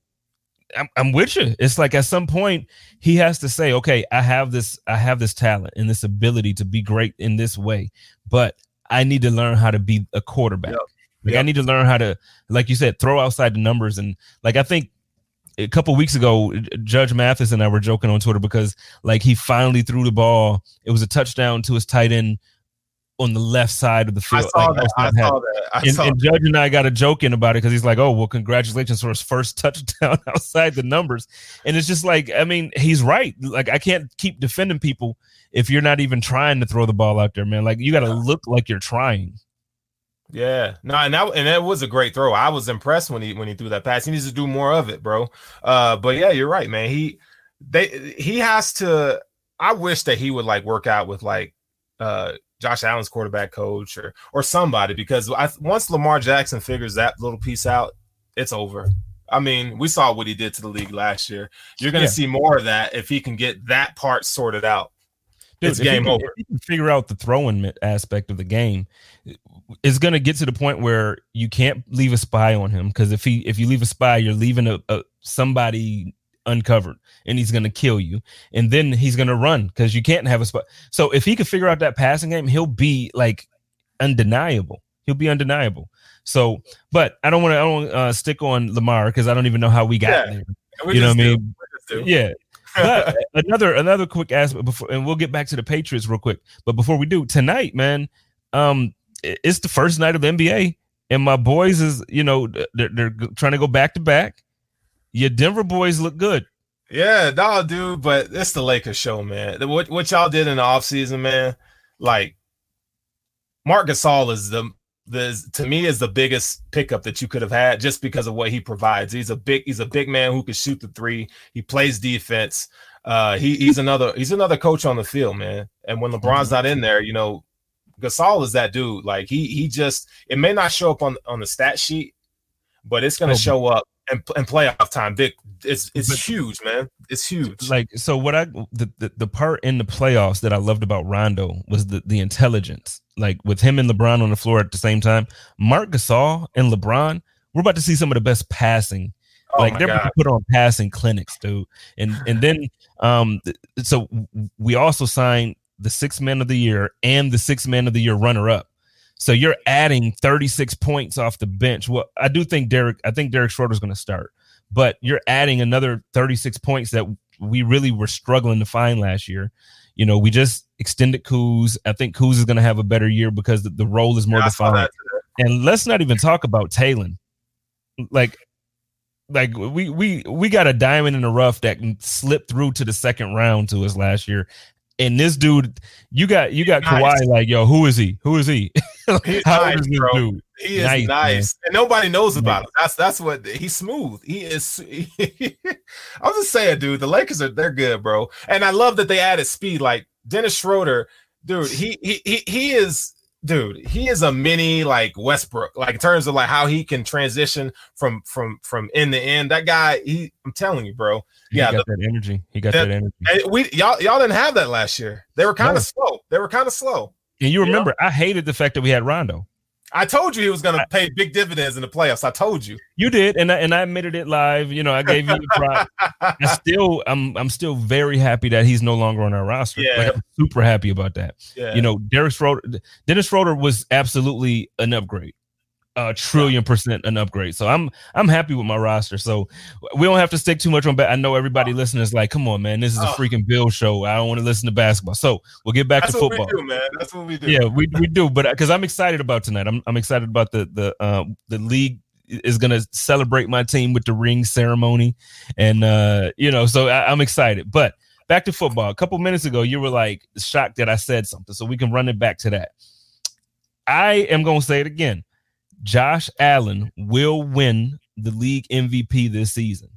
I'm, I'm with you. It's like at some point he has to say, okay, I have this, I have this talent and this ability to be great in this way, but I need to learn how to be a quarterback. Yep. Like yep. I need to learn how to, like you said, throw outside the numbers. And like I think a couple weeks ago, Judge Mathis and I were joking on Twitter because like he finally threw the ball. It was a touchdown to his tight end on the left side of the field. I saw like, that. I saw that. I and, saw and Judge and I got a joke in about it because he's like, "Oh, well, congratulations for his first touchdown outside the numbers." And it's just like, I mean, he's right. Like, I can't keep defending people if you're not even trying to throw the ball out there, man. Like, you got to look like you're trying. Yeah, no, and that and that was a great throw. I was impressed when he when he threw that pass. He needs to do more of it, bro. Uh, but yeah, you're right, man. He they he has to. I wish that he would like work out with like uh Josh Allen's quarterback coach or or somebody because I, once Lamar Jackson figures that little piece out, it's over. I mean, we saw what he did to the league last year. You're going to yeah. see more of that if he can get that part sorted out. Dude, it's game can, over. If can figure out the throwing aspect of the game, it's going to get to the point where you can't leave a spy on him because if he if you leave a spy, you're leaving a, a somebody uncovered and he's going to kill you. And then he's going to run because you can't have a spot. So if he could figure out that passing game, he'll be like undeniable. He'll be undeniable. So, but I don't want to. I don't uh, stick on Lamar because I don't even know how we got yeah, there. We you know what I mean? Yeah. but another another quick aspect before, and we'll get back to the Patriots real quick. But before we do tonight, man, um, it's the first night of the NBA, and my boys is you know they're, they're trying to go back to back your Denver boys look good. Yeah, no, dude, but it's the Lakers show, man. What what y'all did in the offseason, man, like Marc Gasol is the the to me is the biggest pickup that you could have had just because of what he provides. He's a big he's a big man who can shoot the three. He plays defense. Uh, he, he's another he's another coach on the field, man. And when LeBron's not in there, you know, Gasol is that dude. Like he he just it may not show up on on the stat sheet, but it's gonna oh, show up and, and playoff time. Big, it's it's but, huge, man. It's huge. Like so, what I the, the, the part in the playoffs that I loved about Rondo was the the intelligence. Like with him and LeBron on the floor at the same time, Marc Gasol and LeBron we're about to see some of the best passing. Oh like they're about to put on passing clinics, dude. And and then um so we also signed the six man of the year and the six man of the year runner up. So you're adding 36 points off the bench. Well, I do think Derek, I think Derek Schroeder's going to start, but you're adding another 36 points that we really were struggling to find last year. You know, we just extended Kuz. I think Kuz is going to have a better year because the, the role is more Yeah, defined. And let's not even talk about Talen. Like, like we we we got a diamond in the rough that slipped through to the second round to us last year. And this dude, you got you got nice. Kawhi like, yo, who is he? Who is he? He's How nice, is bro. dude? He is Nice, nice, and nobody knows about him. That's that's what he's smooth. He is. I was just saying, dude. The Lakers are they're good, bro. And I love that they added speed. Like Dennis Schroeder, dude. He he he, he is. Dude, he is a mini like Westbrook, like in terms of like how he can transition from from from end to end. That guy, he, I'm telling you, bro. He Yeah, got that energy. He got that- that energy. We y'all y'all didn't have that last year. They were kind No. of slow. They were kind of slow. And you Yeah. remember, I hated the fact that we had Rondo. I told you he was going to pay big dividends in the playoffs. I told you. You did, and I, and I admitted it live. You know, I gave you the prop. I still, I'm, I'm still very happy that he's no longer on our roster. Yeah. Like, I'm super happy about that. yeah. You know, Derek Schroeder, Dennis Schroeder was absolutely an upgrade, a trillion percent an upgrade. So I'm, I'm happy with my roster. So we don't have to stick too much on. Ba- I know everybody listening is like, come on, man, this is a Oh. freaking Bill show. I don't want to listen to basketball. So we'll get back That's to what football. we do, man. That's what we do. Yeah, we, we do, but because I'm excited about tonight, I'm I'm excited about the the uh, the league is going to celebrate my team with the ring ceremony, and uh, you know, so I, I'm excited. But back to football. A couple minutes ago, you were like shocked that I said something, so we can run it back to that. I am going to say it again. Josh Allen will win the league MVP this season.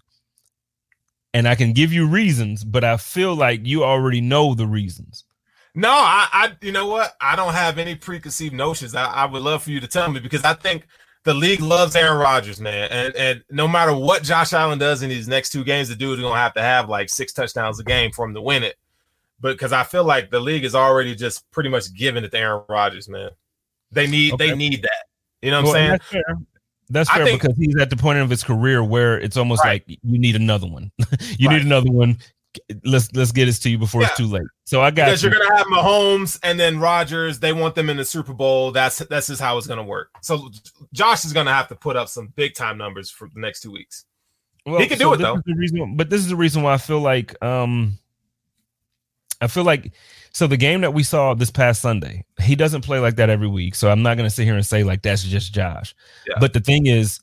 And I can give you reasons, but I feel like you already know the reasons. No, I, I, you know what? I don't have any preconceived notions. I, I would love for you to tell me because I think the league loves Aaron Rodgers, man. And and no matter what Josh Allen does in these next two games, the dude is gonna have to have like six touchdowns a game for him to win it. But because I feel like the league is already just pretty much giving it to Aaron Rodgers, man. They need they need that. You know what Well, I'm saying? That's fair. That's I fair think- because he's at the point of his career where it's almost Right. like you need another one. you Right. need another one. Let's let's get this to you before it's too late. So I got Because you. you're gonna have Mahomes and then Rodgers. They want them in the Super Bowl. That's that's just how it's gonna work. So Josh is gonna have to put up some big time numbers for the next two weeks. Well, He can do it, though. reason, but this is the reason why I feel like um I feel like so the game that we saw this past Sunday, he doesn't play like that every week. So I'm not gonna sit here and say like that's just Josh. Yeah. But the thing is,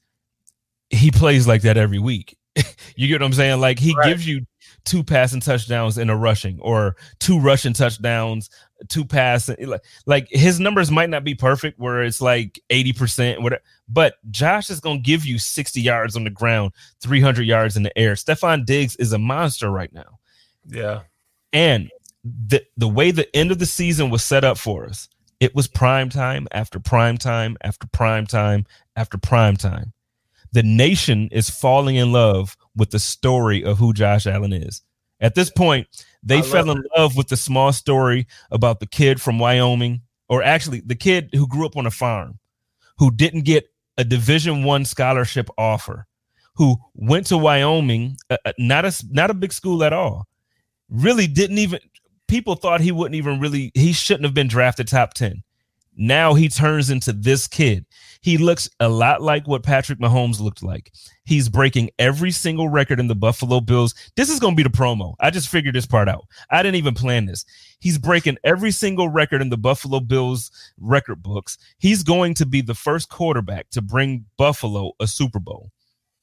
he plays like that every week. you get what I'm saying? Like he Right. gives you two passing touchdowns in a rushing or two rushing touchdowns, two passing eh, like like his numbers might not be perfect where it's like 80% whatever but Josh is going to give you 60 yards on the ground, 300 yards in the air. Stefon Diggs is a monster right now. Yeah. And the the way the end of the season was set up for us, it was prime time after prime time after prime time after prime time. The nation is falling in love with the story of who Josh Allen is. At this point, they fell in love with the small story about the kid from Wyoming, or actually the kid who grew up on a farm, who didn't get a Division One scholarship offer, who went to Wyoming, uh, uh, not a not a big school at all, really didn't even. People thought he wouldn't even really. He shouldn't have been drafted top ten. Now he turns into this kid. He looks a lot like what Patrick Mahomes looked like. He's breaking every single record in the Buffalo Bills. This is going to be the promo. I just figured this part out. I didn't even plan this. He's breaking every single record in the Buffalo Bills record books. He's going to be the first quarterback to bring Buffalo a Super Bowl.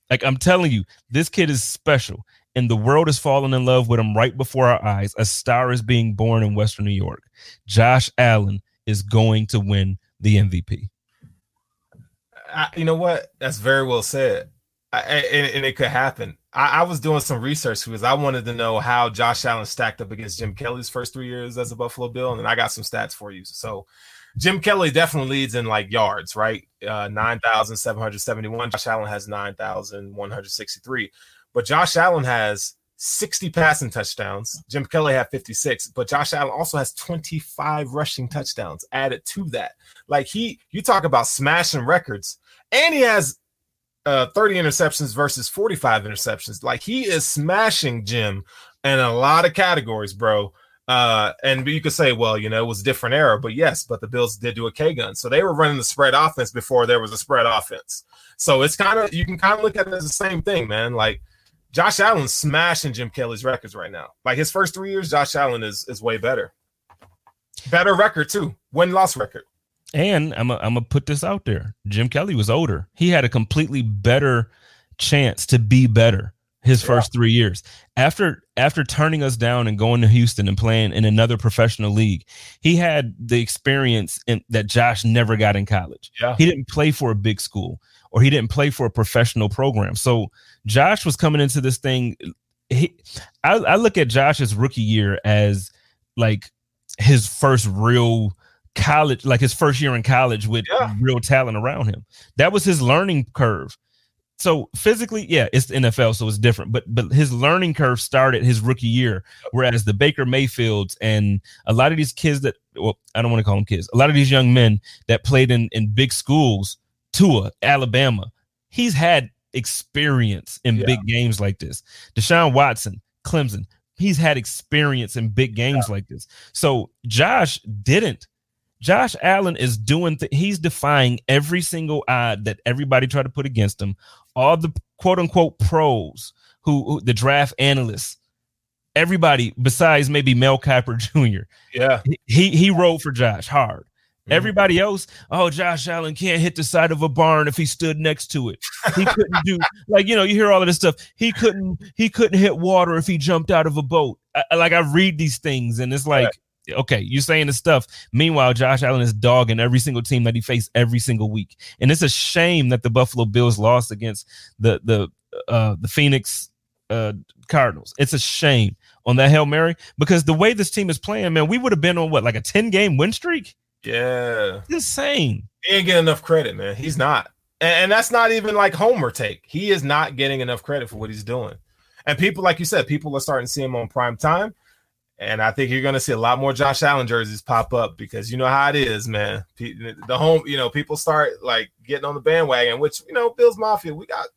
Like I'm telling you, this kid is special, and the world is falling in love with him right before our eyes. A star is being born in Western New York. Josh Allen is going to win the MVP. I, you know what? That's very well said. I, and, and it could happen. I, I was doing some research because I wanted to know how Josh Allen stacked up against Jim Kelly's first three years as a Buffalo Bill, and then I got some stats for you. So, Jim Kelly definitely leads in like yards, right? Uh, nine thousand seven hundred seventy-one. Josh Allen has nine thousand one hundred sixty-three, but Josh Allen has 60 passing touchdowns. Jim Kelly had 56, but Josh Allen also has 25 rushing touchdowns added to that. Like he, you talk about smashing records, and he has uh, 30 interceptions versus 45 interceptions. Like he is smashing Jim in a lot of categories, bro. Uh, and you could say, well, you know, it was a different era, but yes, but the Bills did do a K gun. So they were running the spread offense before there was a spread offense. So it's kind of you can kind of look at it as the same thing, man. Like Josh Allen's smashing Jim Kelly's records right now. Like his first three years, Josh Allen is is way better. Better record too, win loss record. And I'm I'm gonna put this out there. Jim Kelly was older. He had a completely better chance to be better his yeah. first three years. After after turning us down and going to Houston and playing in another professional league, he had the experience in, that Josh never got in college. Yeah. He didn't play for a big school or he didn't play for a professional program. So Josh was coming into this thing. He, I, I look at Josh's rookie year as like his first real college, like his first year in college with yeah. real talent around him. That was his learning curve. So physically, yeah, it's the NFL, so it's different. But but his learning curve started his rookie year, whereas the Baker Mayfields and a lot of these kids that well, I don't want to call them kids, a lot of these young men that played in in big schools, Tua, Alabama, he's had experience in yeah. big games like this. Deshaun Watson, Clemson, he's had experience in big games yeah. like this. So Josh didn't. Josh Allen is doing th- he's defying every single odd that everybody tried to put against him. All the quote unquote pros who, who the draft analysts, everybody besides maybe Mel Kiper Jr. Yeah. He he rode for Josh hard. Mm-hmm. Everybody else, oh, Josh Allen can't hit the side of a barn if he stood next to it. He couldn't do like you know you hear all of this stuff. He couldn't he couldn't hit water if he jumped out of a boat. I, like I read these things and it's like okay, you're saying this stuff. Meanwhile, Josh Allen is dogging every single team that he faced every single week, and it's a shame that the Buffalo Bills lost against the the uh, the Phoenix uh, Cardinals. It's a shame on that hail mary because the way this team is playing, man, we would have been on what like a ten game win streak. Yeah, insane. He ain't getting enough credit, man. He's not, and, and that's not even like Homer take. He is not getting enough credit for what he's doing. And people, like you said, people are starting to see him on prime time. And I think you're going to see a lot more Josh Allen jerseys pop up because you know how it is, man. The home, you know, people start like getting on the bandwagon, which you know, Bills Mafia, we got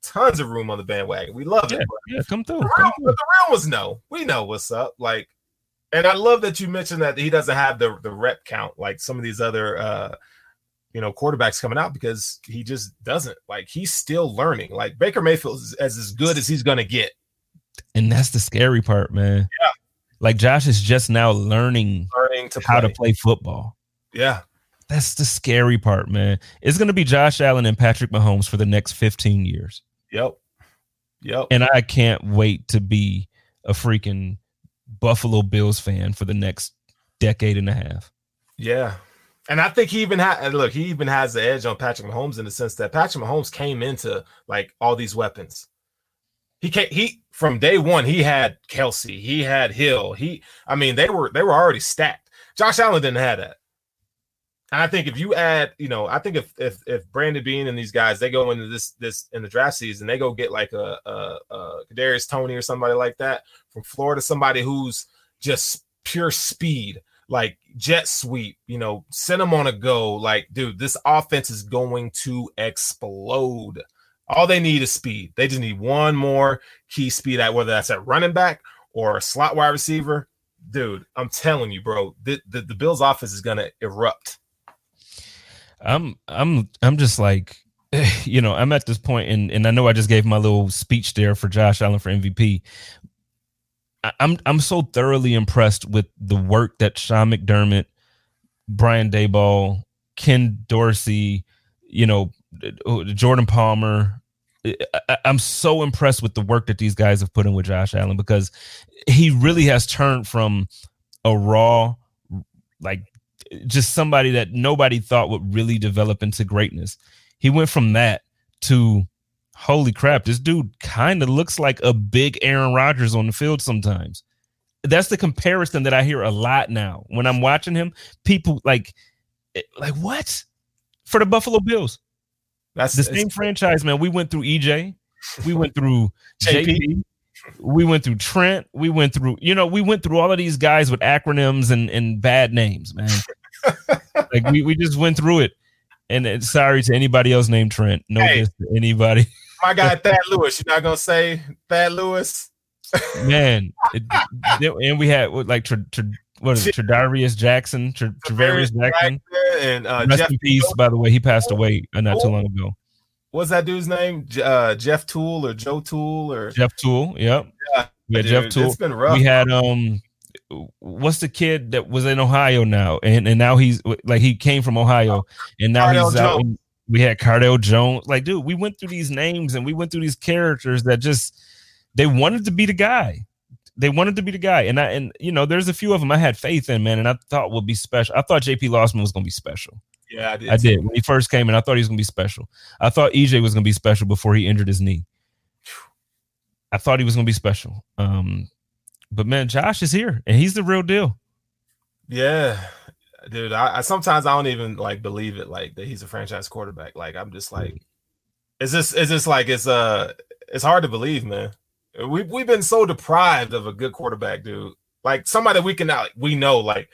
tons of room on the bandwagon. We love yeah, it. Yeah, come through. The real, the real ones know. We know what's up. Like, and I love that you mentioned that he doesn't have the the rep count like some of these other uh you know quarterbacks coming out because he just doesn't. Like he's still learning. Like Baker Mayfield is as, as good as he's gonna get. And that's the scary part, man. Yeah. Like Josh is just now learning, learning to how play. to play football. Yeah. That's the scary part, man. It's going to be Josh Allen and Patrick Mahomes for the next 15 years. Yep. Yep. And I can't wait to be a freaking Buffalo Bills fan for the next decade and a half. Yeah. And I think he even had look, he even has the edge on Patrick Mahomes in the sense that Patrick Mahomes came into like all these weapons. He came, he from day one he had Kelsey, he had Hill. He, I mean, they were they were already stacked. Josh Allen didn't have that. And I think if you add, you know, I think if if if Brandon Beane and these guys they go into this this in the draft season, they go get like a a, a Darius Toney or somebody like that from Florida, somebody who's just pure speed, like jet sweep, you know, send them on a go. Like, dude, this offense is going to explode. All they need is speed. They just need one more key speed at whether that's at running back or a slot wide receiver. Dude, I'm telling you, bro, the, the, the Bills offense is gonna erupt. I'm I'm I'm just like you know, I'm at this point and and I know I just gave my little speech there for Josh Allen for MVP. I'm I'm so thoroughly impressed with the work that Sean McDermott, Brian Daboll, Ken Dorsey, you know, Jordan Palmer. I, am so impressed with the work that these guys have put in with Josh Allen because he really has turned from a raw, like just somebody that nobody thought would really develop into greatness. He went from that to holy crap, this dude kind of looks like a big Aaron Rodgers on the field sometimes. That's the comparison that I hear a lot now when I'm watching him. People like, eh, like what for the Buffalo Bills? That's the same franchise, man. We went through EJ, we went through JP, we went through Trent, we went through, you know, we went through all of these guys with acronyms and, and bad names, man. like we, we just went through it. And, and sorry to anybody else named Trent. No Hey. to anybody. My guy Thad Lewis. You're not gonna say Thad Lewis? Man, it, and we had like Tra, Tra, what is it? Tradarius Jackson, Tra, Travarius Jackson. and uh, Rest Jeff. in peace. By the way, he passed away uh, not too long ago. What's that dude's name? Uh, Jeff Tuel or Joe Tool or Jeff Tuel. Yep. Yeah, had Dude, Jeff Tuel. It's been rough. We had um, what's the kid that was in Ohio now, and and now he's like he came from Ohio, and now Cardale he's out. Jones. we had Cardale Jones. Like, dude, we went through these names and we went through these characters that just they wanted to be the guy. They wanted to be the guy, and I and you know, there's a few of them I had faith in, man, and I thought would be special. I thought J.P. Losman was gonna be special. yeah, I did. I did when he first came in. I thought he was gonna be special. I thought EJ was gonna be special before he injured his knee. I thought he was gonna be special. Um, but man, Josh is here, and he's the real deal. Yeah, dude. I, I sometimes I don't even like believe it, like that he's a franchise quarterback. Like I'm just like, is this is this like it's uh it's hard to believe, man. We we've been so deprived of a good quarterback, dude. Like somebody we can like we know, like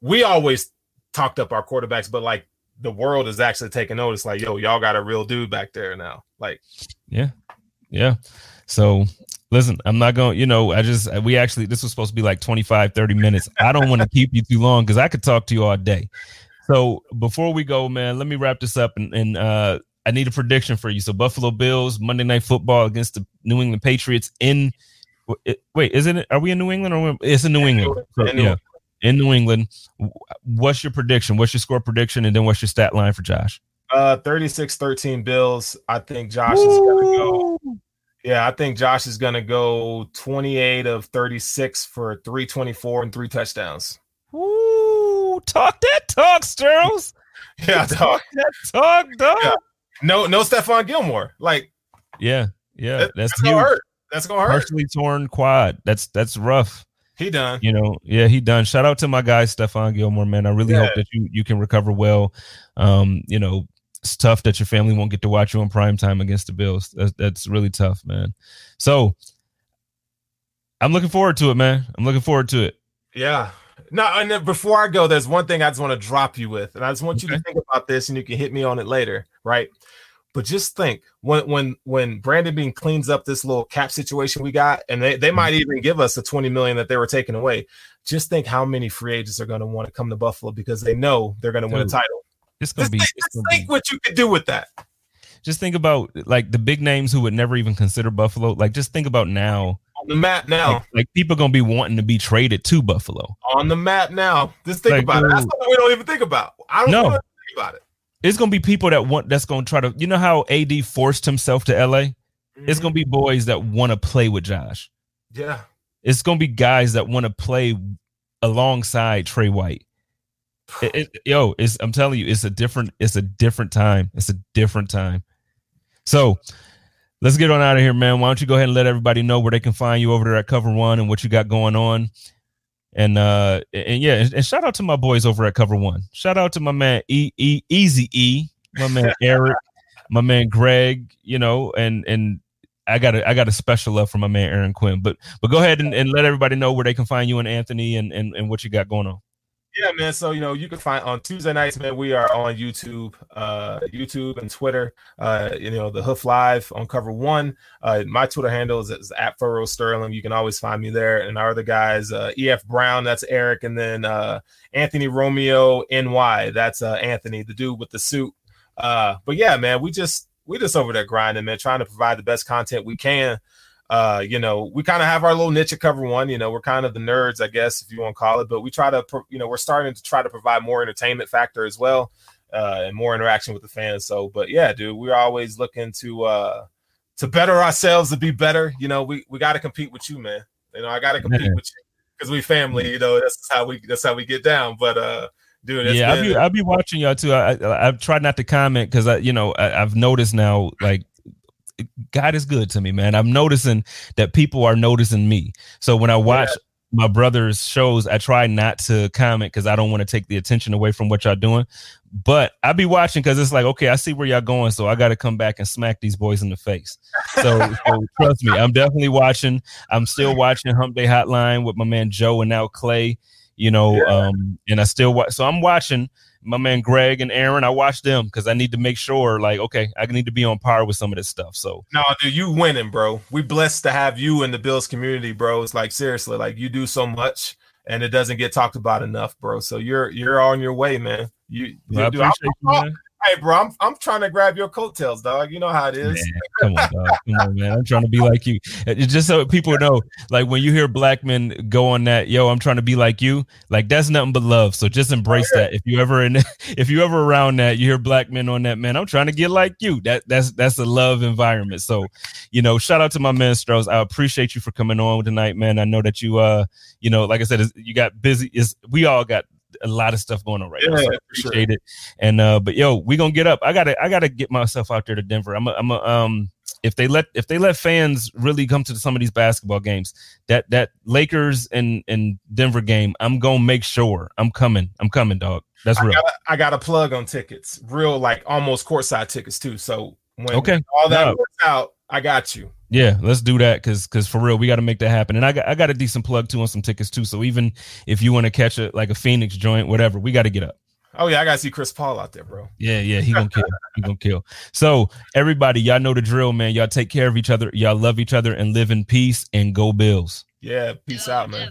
we always talked up our quarterbacks, but like the world is actually taking notice. Like, yo, y'all got a real dude back there now. Like, Yeah, yeah. So listen, I'm not going. You know, I just we actually this was supposed to be like 25, 30 minutes. I don't want to keep you too long because I could talk to you all day. So before we go, man, let me wrap this up and, and uh I need a prediction for you. So Buffalo Bills Monday Night Football against the New England Patriots in wait, isn't it? Are we in New England or it's in New England? So, yeah, in New England. What's your prediction? What's your score prediction? And then what's your stat line for Josh? uh 36-13 Bills. I think Josh is gonna go. Yeah, I think Josh is gonna go 28 of 36 for 324 and three touchdowns. Woo! Talk that talk, Sterls. Yeah, talk That talk, dog. Yeah. No, no Stephon Gilmore. Like Yeah, yeah. that- that's that's gonna hurt. That's gonna hurt. Partially torn quad. That's that's rough. He done. You know, yeah, he done. Shout out to my guy Stephon Gilmore, man. I really Yeah. hope that you you can recover well. Um, you know, it's tough that your family won't get to watch you on prime time against the Bills. That's, that's really tough, man. So I'm looking forward to it, man. I'm looking forward to it. Yeah. No, and then before I go, there's one thing I just want to drop you with, and I just want you to think about this, and you can hit me on it later, right? But just think when when when Brandon Beane cleans up this little cap situation we got, and they, they might even give us the 20 million that they were taking away. Just think how many free agents are going to want to come to Buffalo because they know they're going to win a title. It's gonna Just be, think, it's gonna be think what you could do with that. just think about like the big names who would never even consider Buffalo. Like just think about now. On the map now. Like, like people gonna be wanting to be traded to Buffalo. on the map now. Just think Like, about it. That's something we don't even think about. I don't No. to think about it. It's gonna be people that want that's gonna try to you know how AD forced himself to LA? It's Mhm. gonna be boys that want to play with Josh. yeah. It's gonna be guys that want to play alongside Trey White. It- it- yo, it's I'm telling you, it's a different, it's a different time. It's a different time. So let's get on out of here, man. Why don't you go ahead and let everybody know where they can find you over there at Cover One and what you got going on. And uh and yeah, and, and shout out to my boys over at Cover One. Shout out to my man E E Easy E, my man Eric, my man Greg, you know, and and I got a I got a special love for my man Aaron Quinn. But but go ahead and, and let everybody know where they can find you and Anthony and, and and what you got going on. Yeah, man. So you know, you can find on Tuesday nights, man. We are on YouTube, uh, YouTube and Twitter. Uh, you know, the Hoof Live on Cover One. Uh, my Twitter handle is, is at Furrow Sterling. You can always find me there. And our other guys, uh, EF Brown, that's Eric, and then uh, Anthony Romeo NY, that's uh, Anthony, the dude with the suit. Uh, but yeah, man, we just we just over there grinding, man, trying to provide the best content we can. Uh, you know, we kind of have our little niche at Cover One. You know, we're kind of the nerds, I guess, if you want to call it. But we try to, pro- you know, we're starting to try to provide more entertainment factor as well, uh, and more interaction with the fans. So, but yeah, dude, we're always looking to uh to better ourselves to be better. You know, we we got to compete with you, man. You know, I got to compete with you because we family. You know, that's how we that's how we get down. But uh, dude, yeah, I'll be I'll be watching y'all too. I, I I've tried not to comment because I you know I, I've noticed now like God is good to me, man. I'm noticing that people are noticing me. So when I watch my brother's shows, I try not to comment because I don't want to take the attention away from what y'all doing. But I be watching because it's like, okay, I see where y'all going, so I got to come back and smack these boys in the face. So, so trust me, I'm definitely watching. I'm still watching Hump Day Hotline with my man Joe and now Clay. You know, Yeah. um, and I still watch. So I'm watching. My man Greg and Aaron. I watch them because I need to make sure, like, okay, I need to be on par with some of this stuff. So no, dude, you winning, bro. We blessed to have you in the Bills community, bro. It's like seriously, like you do so much and it doesn't get talked about enough, bro. So you're you're on your way, man. You, well, you I you, Hey, bro, I'm I'm trying to grab your coattails, dog. You know how it is. Man, come on, dog. Come on, man. I'm trying to be like you. It's just so people know, like when you hear black men go on that, yo, I'm trying to be like you. Like that's nothing but love. So just embrace oh, yeah. that. If you ever in, if you ever around that, you hear black men on that, man. I'm trying to get like you. That that's that's a love environment. So, you know, shout out to my man Strauss. I appreciate you for coming on tonight, man. I know that you, uh, you know, like I said, you got busy. Is we all got a lot of stuff going on right yeah, now. So I appreciate sure. it. And uh, but yo, we gonna get up. I gotta I gotta get myself out there to Denver. I'm a, I'm a, um if they let if they let fans really come to some of these basketball games, that that Lakers and and Denver game, I'm gonna make sure I'm coming. I'm coming, dog. That's real. I got, I got a plug on tickets, real like almost courtside tickets too. So when okay. all that no. works out, I got you. Yeah, let's do that because because for real, we got to make that happen. And I got I got a decent plug too on some tickets too. So even if you want to catch it like a Phoenix joint, whatever, we got to get up. Oh yeah, I gotta see Chris Paul out there, bro. Yeah, yeah, he gonna kill. he gonna kill. So everybody, y'all know the drill, man. Y'all take care of each other. Y'all love each other and live in peace and go Bills. Yeah, peace out, man.